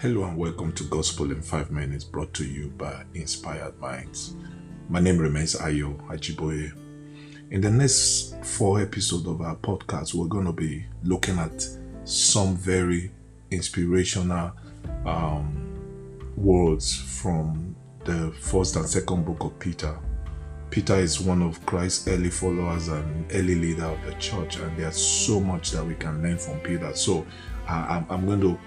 Hello and welcome to Gospel in 5 Minutes brought to you by Inspired Minds. My name remains Ayo Ajiboye. In the next four episodes of our podcast, we're going to be looking at some very inspirational um, words from the first and second book of Peter. Peter is one of Christ's early followers and early leader of the church, and there's so much that we can learn from Peter. So I, I'm going to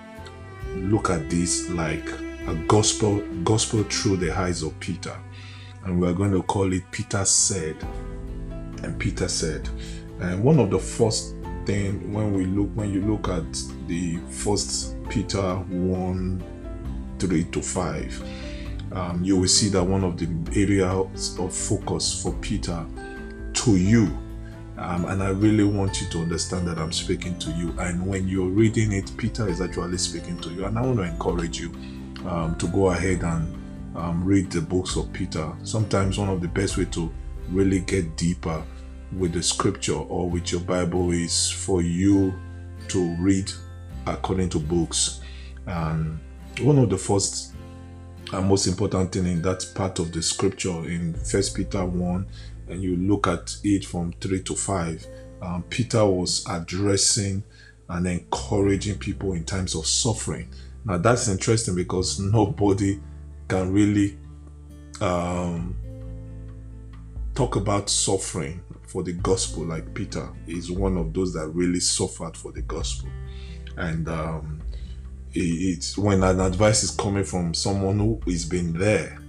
look at this like a gospel gospel through the eyes of Peter. And we're going to call it Peter said. And Peter said. And one of the first thing when we look when you look at the first Peter 1 3 to 5, um, you will see that one of the areas of focus for Peter to you um, and I really want you to understand that I'm speaking to you. And when you're reading it, Peter is actually speaking to you. And I want to encourage you um, to go ahead and um, read the books of Peter. Sometimes one of the best way to really get deeper with the scripture or with your Bible is for you to read according to books. And one of the first and most important thing in that part of the scripture in First Peter 1 and you look at it from 3 to 5, um, Peter was addressing and encouraging people in times of suffering. Now, that's interesting because nobody can really um, talk about suffering for the gospel like Peter is one of those that really suffered for the gospel. And um, it's when an advice is coming from someone who has been there,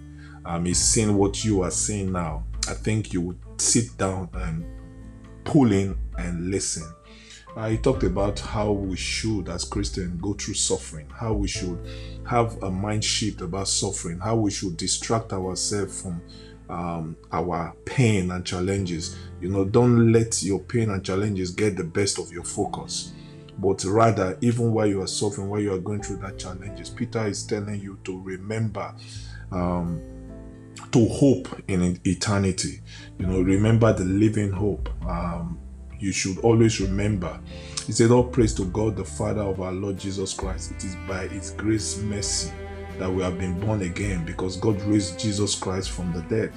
um, is seeing what you are seeing now, I think you would sit down and pull in and listen. Uh, he talked about how we should, as Christians, go through suffering, how we should have a mind shift about suffering, how we should distract ourselves from um, our pain and challenges. You know, don't let your pain and challenges get the best of your focus, but rather, even while you are suffering, while you are going through that challenges, Peter is telling you to remember. Um, to hope in eternity. You know, remember the living hope. Um, you should always remember. He said, All praise to God, the Father of our Lord Jesus Christ. It is by His grace, mercy, that we have been born again because God raised Jesus Christ from the dead.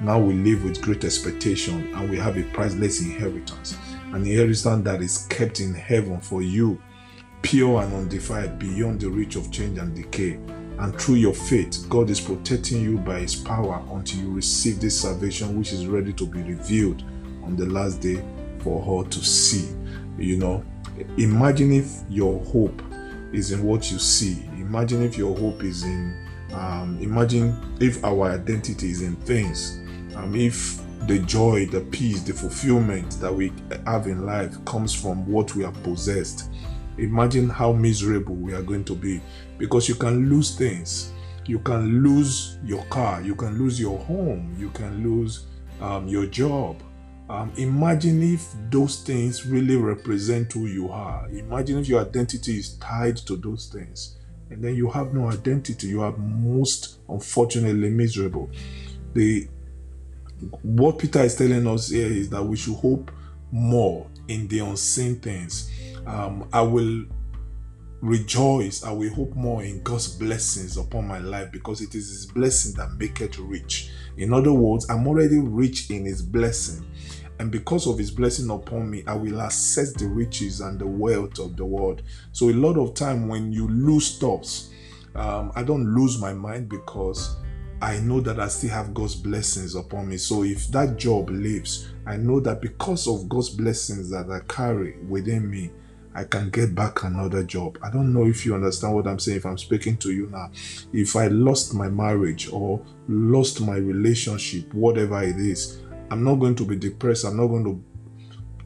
Now we live with great expectation and we have a priceless inheritance, an inheritance that is kept in heaven for you, pure and undefiled, beyond the reach of change and decay and through your faith, God is protecting you by His power until you receive this salvation, which is ready to be revealed on the last day for all to see. You know, imagine if your hope is in what you see. Imagine if your hope is in, um, imagine if our identity is in things. Um, if the joy, the peace, the fulfillment that we have in life comes from what we have possessed imagine how miserable we are going to be because you can lose things. You can lose your car, you can lose your home, you can lose um, your job. Um, imagine if those things really represent who you are. Imagine if your identity is tied to those things and then you have no identity. You are most unfortunately miserable. The what Peter is telling us here is that we should hope more in the unseen things um, I will rejoice. I will hope more in God's blessings upon my life because it is His blessing that make it rich. In other words, I'm already rich in His blessing. And because of his blessing upon me, I will access the riches and the wealth of the world. So, a lot of time when you lose stuffs, um, I don't lose my mind because I know that I still have God's blessings upon me. So if that job leaves, I know that because of God's blessings that I carry within me, I can get back another job. I don't know if you understand what I'm saying if I'm speaking to you now. If I lost my marriage or lost my relationship, whatever it is, I'm not going to be depressed. I'm not going to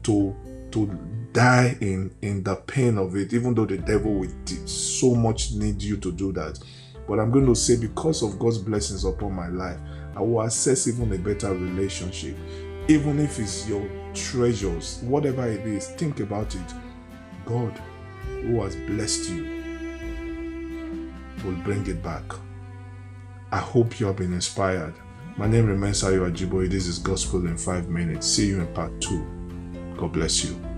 to to die in in the pain of it, even though the devil will so much need you to do that. But I'm going to say because of God's blessings upon my life, I will assess even a better relationship. Even if it's your treasures, whatever it is, think about it God who has blessed you will bring it back. I hope you have been inspired. My name remains Ayo Ajiboye. This is Gospel in 5 minutes. See you in part 2. God bless you.